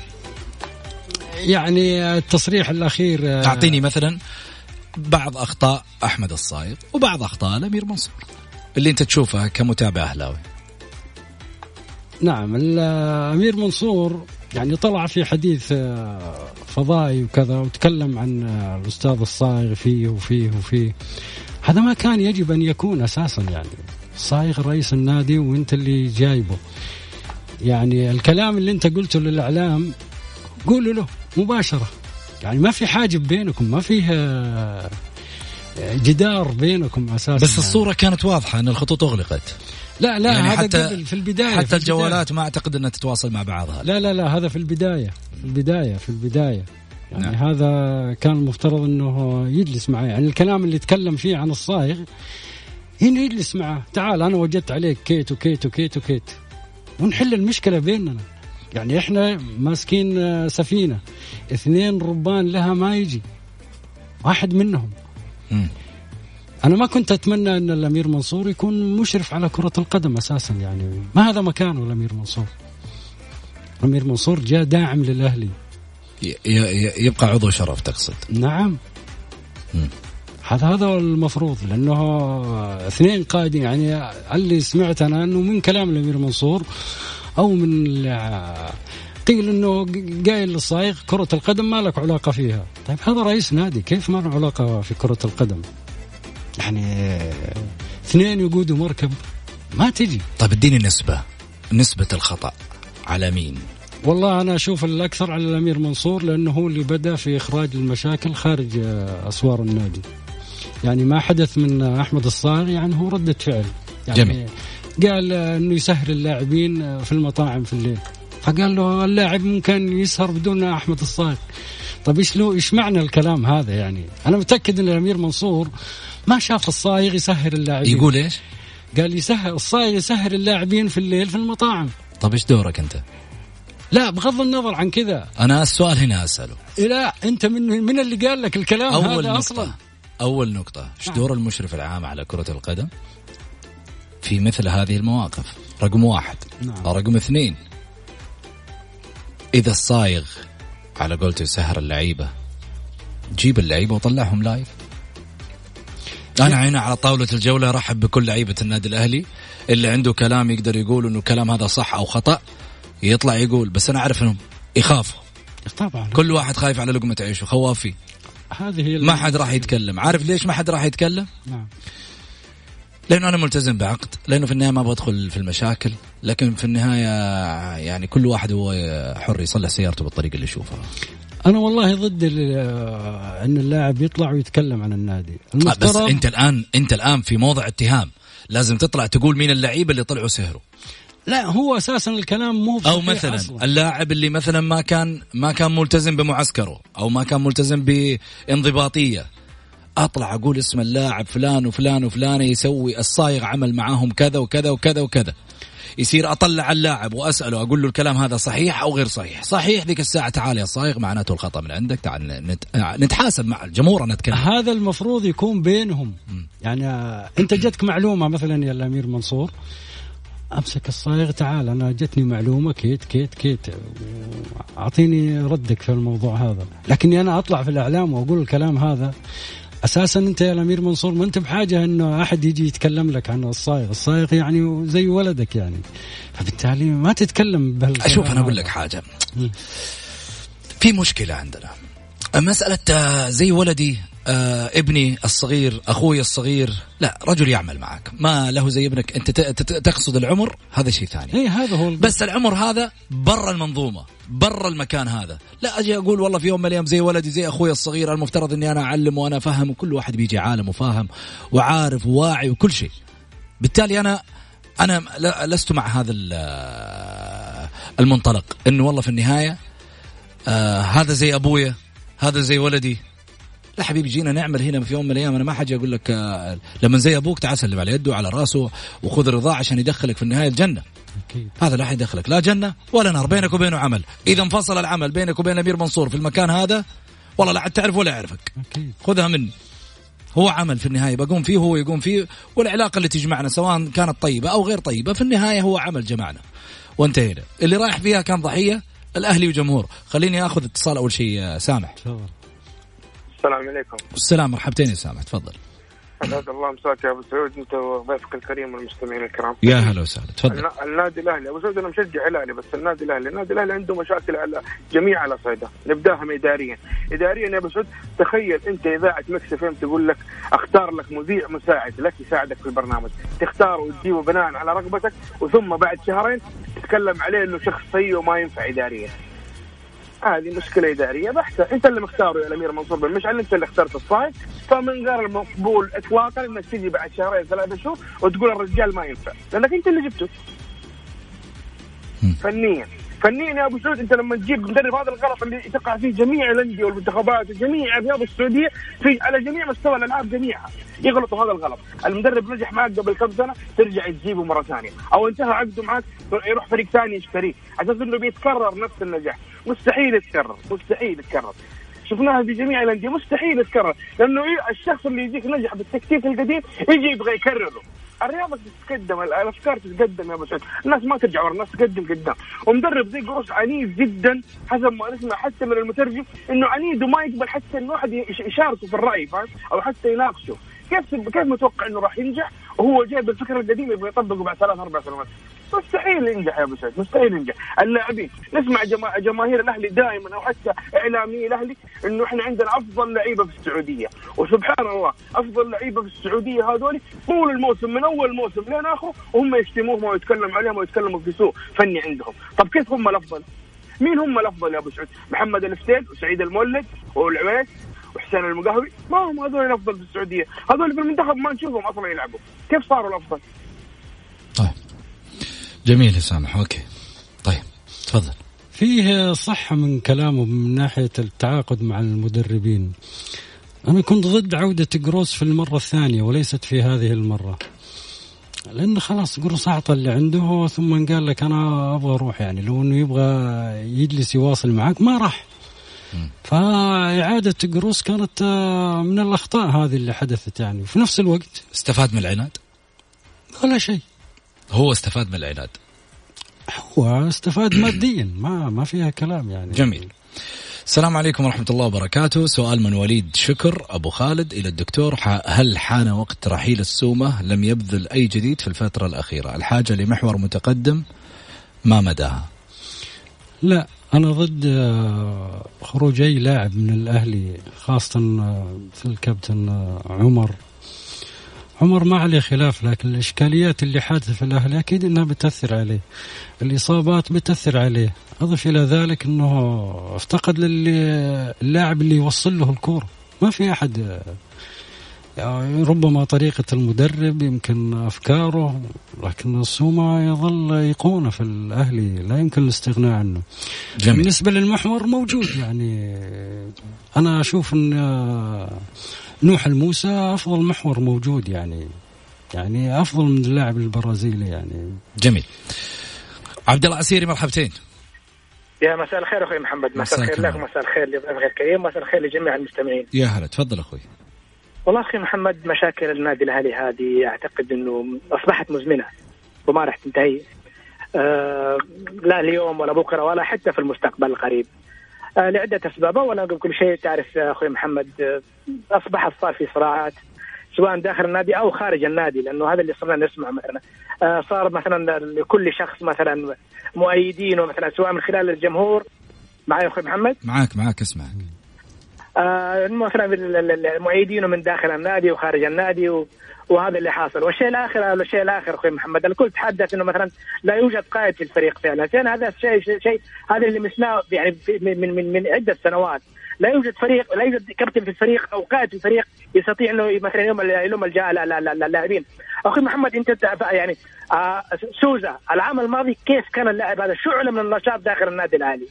يعني التصريح الأخير آه، أعطيني مثلا بعض أخطاء أحمد الصايغ وبعض أخطاء الأمير منصور اللي أنت تشوفها كمتابع أهلاوي. نعم الأمير منصور يعني طلع في حديث آه، فضائي وكذا وتكلم عن آه، الأستاذ الصايغ فيه وفيه وفيه. هذا ما كان يجب أن يكون أساسا يعني. الصايغ رئيس النادي وأنت اللي جايبه. يعني الكلام اللي انت قلته للإعلام قوله له مباشرة. يعني ما في حاجب بينكم ما فيه آه، جدار بينكم أساسا. بس يعني. الصورة كانت واضحة إن الخطوط أغلقت. لا لا يعني هذا حتى- قبل في البداية في حتى البداية. الجوالات ما أعتقد إنها تتواصل مع بعضها. لا لا لا هذا في البداية في البداية في البداية. يعني نعم. هذا كان المفترض إنه يجلس معي. يعني الكلام اللي تكلم فيه عن الصايغ يجلس معه. تعال أنا وجدت عليك كيت وكيت وكيت وكيت. ونحل المشكلة بيننا. يعني إحنا ماسكين آه، سفينة. اثنين ربان لها ما يجي. واحد منهم. مم. أنا ما كنت أتمنى أن الأمير منصور يكون مشرف على كرة القدم أساسا. يعني ما هذا مكانه الأمير منصور. الأمير منصور جاء داعم للأهلي. ي- ي- يبقى عضو شرف تقصد. نعم. مم. هذا هذا المفروض لأنه اثنين قائدين يعني اللي سمعت أنا إنه من كلام الأمير منصور أو من قيل إنه قايل للصايغ كرة القدم ما لك علاقة فيها، طيب هذا رئيس نادي كيف ما له علاقة في كرة القدم؟ يعني اثنين يقودوا مركب ما تجي طيب اديني نسبة نسبة الخطأ على مين والله أنا أشوف الأكثر على الأمير منصور لأنه هو اللي بدأ في إخراج المشاكل خارج أسوار النادي. يعني ما حدث من أحمد الصاغ يعني هو ردة فعل. يعني جميل. قال إنه يسهر اللاعبين في المطاعم في الليل. فقال له اللاعب ممكن يسهر بدون أحمد الصاغ. طيب إيش له إيش معنى الكلام هذا يعني؟ أنا متأكد إن الأمير منصور ما شاف الصايغ يسهر اللاعبين. يقول إيش قال يسهر الصايغ يسهر اللاعبين في الليل في المطاعم. طيب إيش دورك أنت لا بغض النظر عن كذا أنا السؤال هنا أسأله لا أنت من من اللي قال لك الكلام أول هذا نقطة أصلا أول نقطة إيش نعم. دور المشرف العام على كرة القدم؟ في مثل هذه المواقف. رقم واحد. نعم. رقم اثنين إذا الصايغ على قولته يسهر اللعيبة جيب اللعيبة وطلعهم لايف أنا هنا على طاولة الجولة أرحب بكل لعيبة النادي الأهلي. اللي عنده كلام يقدر يقول إنه الكلام هذا صح أو خطأ يطلع يقول بس أنا أعرف إنهم يخافوا. طبعا. كل واحد خايف على لقمة عيشه خوافي هذه ما حد راح يتكلم. عارف ليش ما حد راح يتكلم؟ نعم. لأنه أنا ملتزم بعقد. لأنه في النهاية ما بدخل في المشاكل. لكن في النهاية يعني كل واحد هو حر يصلح سيارته بالطريقة اللي يشوفها. أنا والله ضد ال- إن اللاعب يطلع ويتكلم عن النادي. بس المفترض أنت الان أنت الآن في موضع اتهام. لازم تطلع تقول مين اللعيبه اللي طلعوا سهروا. لا هو أساسا الكلام مو أو مثلا أصلاً. اللاعب اللي مثلا ما كان ما كان ملتزم بمعسكره أو ما كان ملتزم بانضباطية. أطلع أقول اسم اللاعب فلان وفلان وفلان يسوي الصايغ عمل معاهم كذا وكذا وكذا وكذا. يصير أطلع اللاعب وأسأله أقول له الكلام هذا صحيح أو غير صحيح؟ صحيح ذيك الساعة تعال يا صايغ معناته الخطأ من عندك تعال نت... نتحاسب مع الجمهور أنا اتكلم هذا المفروض يكون بينهم. يعني آه، أنت جتك معلومة مثلا يا الأمير منصور أمسك الصايغ تعال أنا جتني معلومة كيت كيت كيت. أعطيني ردك في الموضوع هذا. لكني أنا أطلع في الإعلام وأقول الكلام هذا. أساسا أنت يا الأمير منصور ما أنت بحاجة انه أحد يجي يتكلم لك عن الصايغ، الصايغ يعني زي ولدك يعني. فبالتالي ما تتكلم بهالكلام أشوف أنا أقول. لك حاجة. في مشكلة عندنا. مسألة آه، زي ولدي آه، ابني الصغير أخوي الصغير لا رجل يعمل معك. ما له زي ابنك أنت ت- ت- تقصد العمر؟ هذا شيء ثاني. اي هذا هو بس العمر هذا برا المنظومة برا المكان هذا. لا أجي أقول والله في يوم من الأيام زي ولدي زي أخوي الصغير المفترض إني أنا اعلم وأنا أفهم وكل واحد بيجي عالم وفاهم وعارف وواعي وكل شيء. بالتالي أنا أنا لست مع هذا ال- المنطلق. إنه والله في النهاية آه هذا زي أبويا هذا زي ولدي لا حبيبي جينا نعمل هنا في يوم من الأيام. أنا ما حاجي أقول لك آه لما زي أبوك تعال سلم على يده وعلى رأسه وخذ رضاه عشان يدخلك في النهاية الجنة. أكيد. هذا لا حيدخلك لا جنة ولا نار بينك وبينه عمل. إذا انفصل العمل بينك وبين الامير منصور في المكان هذا والله لا عاد تعرف ولا يعرفك. خذها مني. هو عمل في النهاية بقوم فيه هو يقوم فيه والعلاقة اللي تجمعنا سواء كانت طيبة أو غير طيبة في النهاية هو عمل جمعنا. وانتهينا. اللي رايح فيها كان ضحية الأهلي وجمهور. خليني آخذ اتصال أول شيء يا سامح. تفضل. السلام عليكم. السلام مرحبتين يا سامح تفضل. اسعد الله مساك يا أبو سعود أنت وضيفك الكريم والمستمعين الكرام. يا هلا وسهلا تفضل. النا- النادي الأهلي أبو سعود أنا مشجع هلالي بس النادي الأهلي النادي الأهلي عنده مشاكل على جميع الأصعدة نبدأها من إداريا. إداريا يا أبو سعود تخيل أنت اذاعه Mix FM تقول لك أختار لك مذيع مساعد لك يساعدك في البرنامج. تختاره وتجيبه بناء على رغبتك وثم بعد شهرين تتكلم عليه إنه شخص سيء وما ينفع إداريا. هذه مشكلة إدارية بحتة. أنت اللي مختاره يا الأمير منصور بن مشعل أنت اللي اخترت الصايد. فمن غير المقبول اطلاقا إنك تجي بعد شهرين ثلاثة شهور وتقول الرجال ما ينفع. لأنك أنت اللي جبته. فنيا. فنيا يا أبو سعود أنت لما تجيب مدرب هذا الغلط اللي تقع فيه جميع الأندية والمنتخبات وجميع الرياضه السعودية في على جميع مستوى الألعاب جميعها يغلطوا هذا الغلط، المدرب نجح معك قبل كم سنة ترجع تجيبه مرة ثانية، أو انتهى عقده معك يروح فريق ثاني يشتريه، أساس إنه بيتكرر نفس النجاح، مستحيل يتكرر، مستحيل يتكرر. شفناها في جميع الأندية مستحيل يتكرر. لأنه الشخص اللي يجيك نجح بالتكتيك القديم يجي يبغى يكرره. الرياضة تتقدم الأفكار تتقدم يا ابو سعود الناس ما ترجع ورا الناس تقدم قدام. ومدرب زي قروش عنيد جدا حسب ما نسمع حتى من المترجم إنه عنيد وما يقبل حتى انه احد يشاركه في الرأي فاهم؟ أو حتى يناقشه. كيف كيف متوقع إنه راح ينجح؟ وهو جايب الفكرة القديمة يبغى يطبقه بعد ثلاث أربع سنوات. مستحيل ينجح يا أبو سعد مستحيل ينجح. اللاعبين نسمع جما... جماهير الأهلي دائما أو حتى إعلامي الأهلي إنه إحنا عندنا أفضل لعيبة في السعودية. وسبحان الله أفضل لعيبة في السعودية هذول طول الموسم من أول موسم لين آخره وهم يشتموهم ويتكلموا عليهم ويتكلموا في سوء فني عندهم. طب كيف هم الأفضل؟ مين هم الأفضل يا أبو سعود؟ محمد الفتيل وسعيد المولد والعويس وحسين المقهوي. ما هم هذول الأفضل في السعودية. هذول في المنتخب ما نشوفهم أصلا يلعبوا. كيف صاروا الأفضل؟ جميل يا سامح okay. طيب تفضل. فيه صحة من كلامه من ناحية التعاقد مع المدربين. أنا كنت ضد عودة جروس في المرة الثانية وليست في هذه المرة. لأن خلاص جروس أعطى اللي عنده ثم قال لك أنا أبغى أروح يعني لو أنه يبغى يجلس يواصل معك ما راح. فإعادة جروس كانت من الأخطاء هذه اللي حدثت يعني. وفي نفس الوقت استفاد من العناد؟ ولا شيء. هو استفاد من العناد. هو استفاد (clears throat) ماديا ما ما فيها كلام يعني. جميل. السلام عليكم ورحمة الله وبركاته. سؤال من وليد شكر أبو خالد إلى الدكتور. هل حان وقت رحيل السومة؟ لم يبذل أي جديد في الفترة الأخيرة. الحاجة لمحور متقدم ما مداها؟ لا أنا ضد آه، خروج أي لاعب من الأهلي خاصة آه، في الكابتن آه، عمر. عمر ما عليه خلاف لكن الإشكاليات اللي حادثة في الأهلي أكيد أنها بتأثر عليه. الإصابات بتأثر عليه. أضف إلى ذلك أنه افتقد للاعب اللي يوصل له الكورة ما في أحد يعني ربما طريقة المدرب يمكن أفكاره لكن السومة يظل أيقونة في الأهلي. لا يمكن الاستغناء عنه. جميل. بالنسبة للمحور موجود. يعني أنا أشوف أن نوح الموسى أفضل محور موجود يعني يعني أفضل من اللاعب البرازيلي يعني. جميل. عبد الله عسيري مرحبتين. يا مساء الخير أخوي محمد. مساء الخير لك مساء الخير لضيف غير كريم مساء الخير لجميع المستمعين. يا هلا تفضل أخوي. والله أخي محمد مشاكل النادي الأهلي هذه أعتقد إنه أصبحت مزمنة وما راح تنتهي. آه لا اليوم ولا بكرة ولا حتى في المستقبل القريب. لعدة أسباب اولا قبل كل شيء تعرف أخوي محمد آه اصبحت صار في صراعات سواء داخل النادي أو خارج النادي لأنه هذا اللي صرنا نسمع مثلا. آه صار مثلا لكل شخص مثلا مؤيدينه مثلا سواء من خلال الجمهور. معي أخوي محمد؟ معك معك اسمع آه مثلا المؤيدين من داخل النادي وخارج النادي و... وهذا اللي حاصل. والشيء الآخر الشيء الآخر أخوي محمد الكل تحدث إنه مثلا لا يوجد قائد في الفريق فعلا. هذا الشيء شيء, هذا اللي مسناه يعني من من من عدة سنوات. لا يوجد فريق لا يوجد كابتن في الفريق أو قائد في الفريق يستطيع إنه مثلا يوم يلوم اللاعبين. أخوي محمد أنت يعني آه سوزا العام الماضي كيف كان اللاعب هذا؟ شعله من النشاط داخل النادي الأهلي؟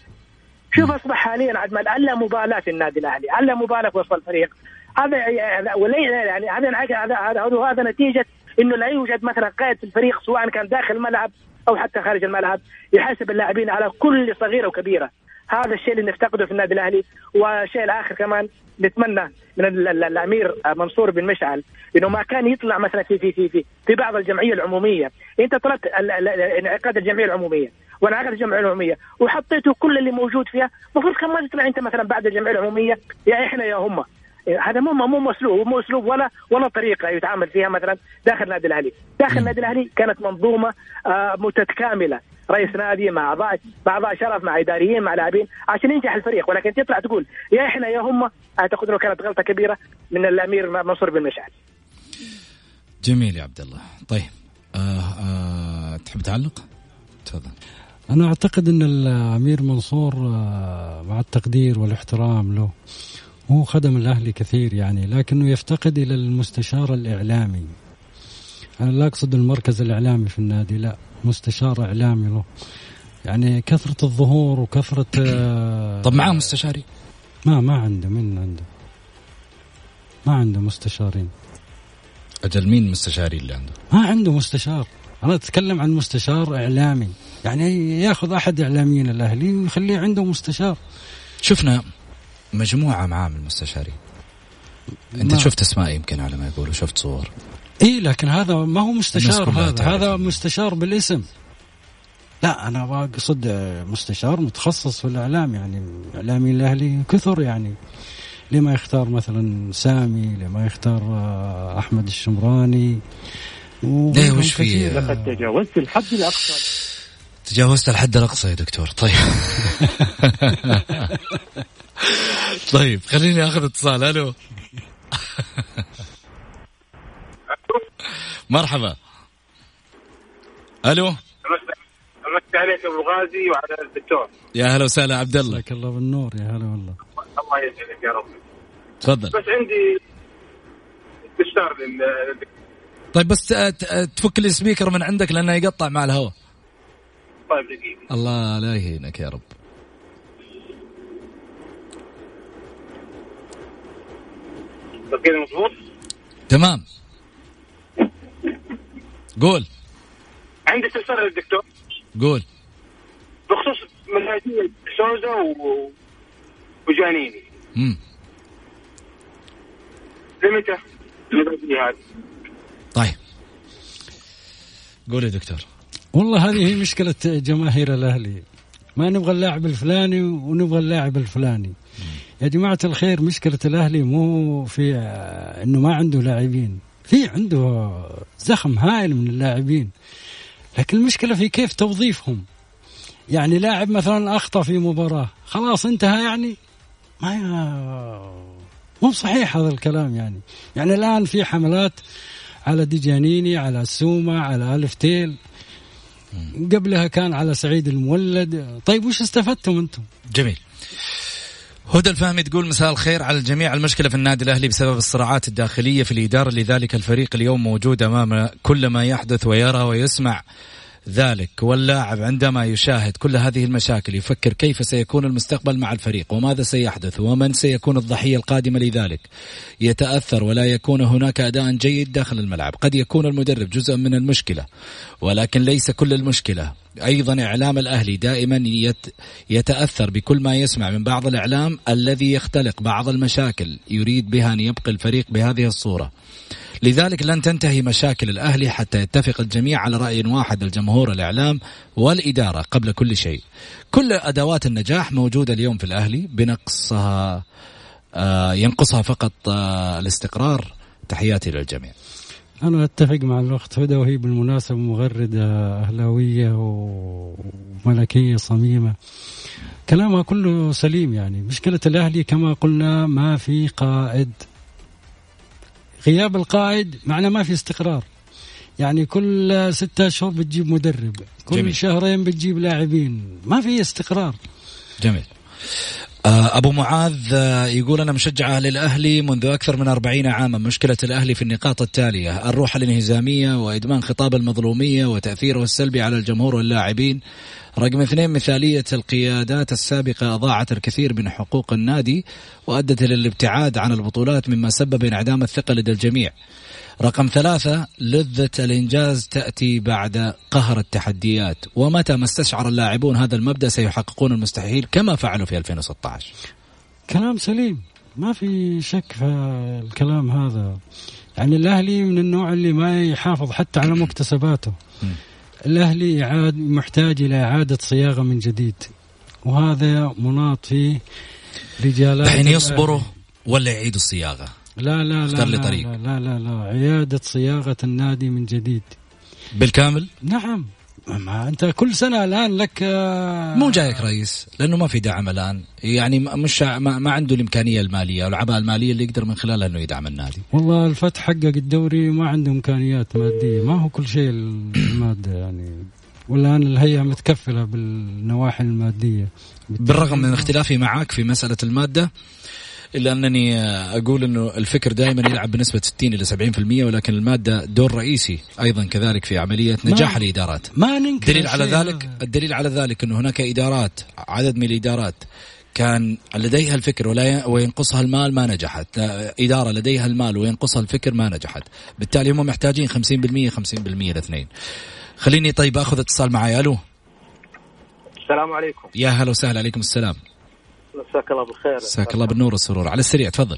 شوف أصبح حاليا عاد ألا مبالاة في النادي الأهلي ألا مبالاة في وسط الفريق. هذا يعني هذا هذا هذا نتيجة إنه لا يوجد مثلا قائد في الفريق سواء كان داخل الملعب أو حتى خارج الملعب يحاسب اللاعبين على كل صغيرة وكبيرة. هذا الشيء اللي نفتقده في النادي الأهلي والشيء الآخر كمان نتمنى من الأمير منصور بن مشعل إنه ما كان يطلع مثلا في في في في, في بعض الجمعية العمومية. أنت طلبت انعقاد الجمعية العمومية. وانعقد الجمعية العمومية وحطيته كل اللي موجود فيها. المفروض كان ما تطلع انت مثلا بعد الجمعية العمومية؟ يا إحنا يا هم. هذا مو مو اسلوب مو اسلوب ولا ولا طريقة يتعامل فيها مثلا داخل النادي الأهلي، داخل النادي الأهلي كانت منظومة آه متكاملة، رئيس نادي مع اعضاء مع أعضاء شرف مع إداريين مع لاعبين عشان ينجح الفريق. ولكن تطلع تقول يا إحنا يا هم أعتقد إنه كانت غلطة كبيرة من الأمير منصور بن مشعل. جميل يا عبد الله، طيب آه آه تحب تعلق؟ تفضل. أنا أعتقد أن الأمير منصور آه، مع التقدير والاحترام له هو خدم الأهلي كثير يعني لكنه يفتقد إلى المستشار الإعلامي. أنا لا أقصد المركز الإعلامي في النادي لا مستشار إعلامي له. يعني كثرة الظهور وكثرة آه، طب معاه مستشاري؟ ما ما عنده من عنده؟ ما عنده مستشارين. أجل مين مستشاري اللي عنده؟ ما عنده مستشار. أنا أتكلم عن مستشار إعلامي. يعني ياخذ أحد إعلاميين الأهلي ويخليه عنده مستشار. شفنا مجموعة معاه من المستشارين. أنت ما- شفت أسماء يمكن على ما يقولوا شفت صور. إي لكن هذا ما هو مستشار هذا هذا مستشار بالاسم. لا أنا أقصد مستشار متخصص في الإعلام يعني إعلامي الأهلي كثر يعني لما يختار مثلا سامي لما يختار آه، أحمد الشمراني. و- ليه وش في. لقد تجاوزت الحد الأقصى. تجاوزت الحد الأقصى يا دكتور. طيب. طيب خليني آخذ اتصال. ألو. مرحبا. ألو. امسي عليك أبو غازي وعلى الدكتور. يا هلا وسهلا عبد الله. جزاك الله بالنور. يا هلا والله. الله يسعدك يا رب. تفضل. بس عندي استفسار طيب بس تفك السبيكر من عندك لأنه يقطع مع الهواء. طيب دقيقه الله لا يهينك يا رب. كذا مضبوط تمام. قول. عندي استفسار للدكتور. قول. بخصوص منهجيه سوزا و... وجانيني. مم. لمتى؟ طيب. قول يا دكتور. والله هذه هي مشكلة جماهير الأهلي. ما نبغى اللاعب الفلاني ونبغى اللاعب الفلاني. يا جماعة الخير مشكلة الأهلي مو في أنه ما عنده لاعبين. في عنده زخم هائل من اللاعبين. لكن المشكلة في كيف توظيفهم. يعني لاعب مثلا أخطأ في مباراة. خلاص انتهى يعني؟ ما مو صحيح هذا الكلام يعني. يعني الآن في حملات على ديجانيني على سوما على ألف تيل. قبلها كان على سعيد المولد. طيب وش استفدتم أنتم؟ جميل. هدى الفهمي تقول مساء الخير على الجميع. المشكلة في النادي الأهلي بسبب الصراعات الداخلية في الإدارة لذلك الفريق اليوم موجود أمام كل ما يحدث ويرى ويسمع. ذلك واللاعب عندما يشاهد كل هذه المشاكل يفكر كيف سيكون المستقبل مع الفريق وماذا سيحدث ومن سيكون الضحية القادمة لذلك. يتأثر ولا يكون هناك أداء جيد داخل الملعب. قد يكون المدرب جزء من المشكلة ولكن ليس كل المشكلة. أيضا إعلام الأهلي دائما يت يتأثر بكل ما يسمع من بعض الإعلام الذي يختلق بعض المشاكل. يريد بها أن يبقي الفريق بهذه الصورة. لذلك لن تنتهي مشاكل الأهلي حتى يتفق الجميع على رأي واحد الجمهور الإعلام والإدارة قبل كل شيء. كل أدوات النجاح موجودة اليوم في الأهلي بنقصها آه ينقصها فقط آه الاستقرار. تحياتي للجميع. أنا أتفق مع الاخت هدى وهي بالمناسبة مغردة أهلاوية وملكية صميمة. كلامها كله سليم يعني. مشكلة الأهلي كما قلنا ما في قائد غياب القائد معناه ما في استقرار. يعني كل ستة أشهر بتجيب مدرب كل جميل. جميل. شهرين بتجيب لاعبين. ما في استقرار. جميل. آه، أبو معاذ آه، يقول أنا مشجع أهل الأهلي منذ أكثر من أربعين عاما. مشكلة الأهلي في النقاط التالية الروح الانهزامية وإدمان خطاب المظلومية وتأثيره السلبي على الجمهور واللاعبين. رقم اثنين مثالية القيادات السابقة أضاعت الكثير من حقوق النادي وأدت إلى الابتعاد عن البطولات مما سبب انعدام الثقة لدى الجميع. رقم ثلاثة لذة الإنجاز تأتي بعد قهر التحديات. ومتى ما استشعر اللاعبون هذا المبدأ سيحققون المستحيل كما فعلوا في 2016 كلام سليم. ما في شك في الكلام هذا. يعني الأهلي من النوع اللي ما يحافظ حتى على مكتسباته. الأهلي إعاد محتاج إلى إعادة صياغة من جديد وهذا مناط فيه رجالات الحين الأهلي. يصبروا ولا يعيدوا الصياغة لا لا لا لي لا, طريق. لا لا لا لا عياده صياغة النادي من جديد بالكامل نعم ما انت كل سنة الآن لك آه، مو جايك رئيس لأنه ما في دعم الآن. يعني مش ما, ما عنده الإمكانية المالية والعباءة المالية اللي يقدر من خلالها أنه يدعم النادي. والله الفتح حقق الدوري ما عنده إمكانيات مادية. ما هو كل شيء المادة يعني. والآن الهيئة متكفلة بالنواحي المادية. بالرغم من اختلافي معك في مسألة المادة إلا أنني أقول إنه الفكر دائما يلعب بنسبة 60 إلى 70% ولكن المادة دور رئيسي أيضا كذلك في عملية نجاح الإدارات. ما ننكر الدليل على ذلك الدليل على ذلك إنه هناك إدارات عدد من الإدارات كان لديها الفكر ولا وينقصها المال ما نجحت. إدارة لديها المال وينقصها الفكر ما نجحت. بالتالي هم محتاجين 50% 50% الاثنين خليني طيب أخذ اتصال معي ألو السلام عليكم. يا هلا وسهلا عليكم السلام. مساك الله بالخير. مساك الله بالنور والسرور. على السريع تفضل.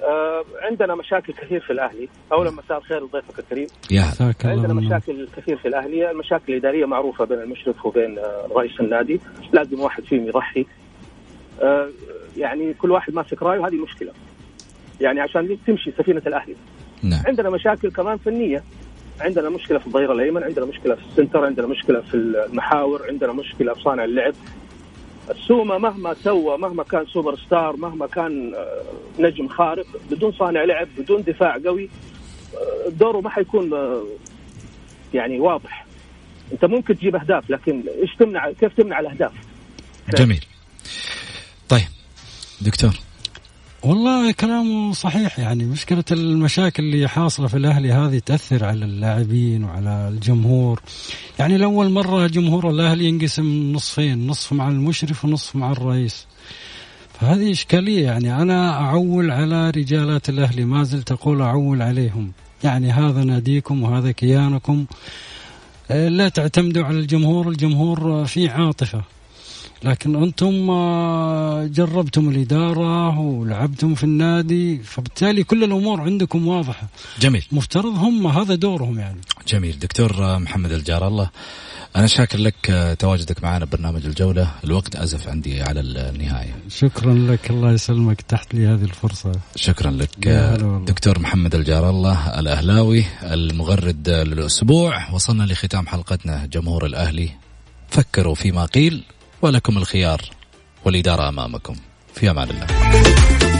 آه عندنا مشاكل كثير في الأهلي. اولا مساء الخير لضيفك الكريم. يا مساك الله عندنا. مشاكل كثير في الأهلي. المشاكل الإدارية معروفة بين المشرف وبين آه، رئيس النادي. لازم واحد فيهم يضحي. آه يعني كل واحد ماسك رأيه وهذه مشكلة. يعني عشان تمشي سفينة الأهلي. نعم. عندنا مشاكل كمان فنيه عندنا مشكلة في الظهير الأيمن عندنا مشكلة في ال center عندنا مشكلة في المحاور عندنا مشكلة في صانع اللعب. السومة مهما سوى مهما كان سوبر ستار مهما كان آه، نجم خارق بدون صانع لعب بدون دفاع قوي آه، دوره ما حيكون آه، يعني واضح. انت ممكن تجيب أهداف لكن إيش تمنع كيف تمنع الأهداف؟ جميل. طيب دكتور. والله كلامه صحيح يعني مشكلة المشاكل اللي حاصلة في الأهلي هذه تأثر على اللاعبين وعلى الجمهور. يعني لأول مرة جمهور الأهلي ينقسم نصفين نصف مع المشرف ونصف مع الرئيس. فهذه إشكالية يعني أنا أعول على رجالات الأهلي ما زلت أقول أعول عليهم. يعني هذا ناديكم وهذا كيانكم. لا تعتمدوا على الجمهور الجمهور فيه عاطفة. لكن أنتم آه، جربتم الإدارة ولعبتم في النادي فبالتالي كل الأمور عندكم واضحة. جميل. مفترض هم هذا دورهم يعني. جميل. دكتور محمد الجار الله أنا شاكر لك آه، تواجدك معنا ببرنامج الجولة. الوقت أزف عندي على النهاية. شكرا لك. الله يسلمك. تحت لي هذه الفرصة. شكرا لك آه،. دكتور محمد الجار الله الأهلاوي المغرد آه، للأسبوع. وصلنا لختام حلقتنا جمهور الأهلي. فكروا فيما قيل. ولكم الخيار والإدارة أمامكم. في أمان الله.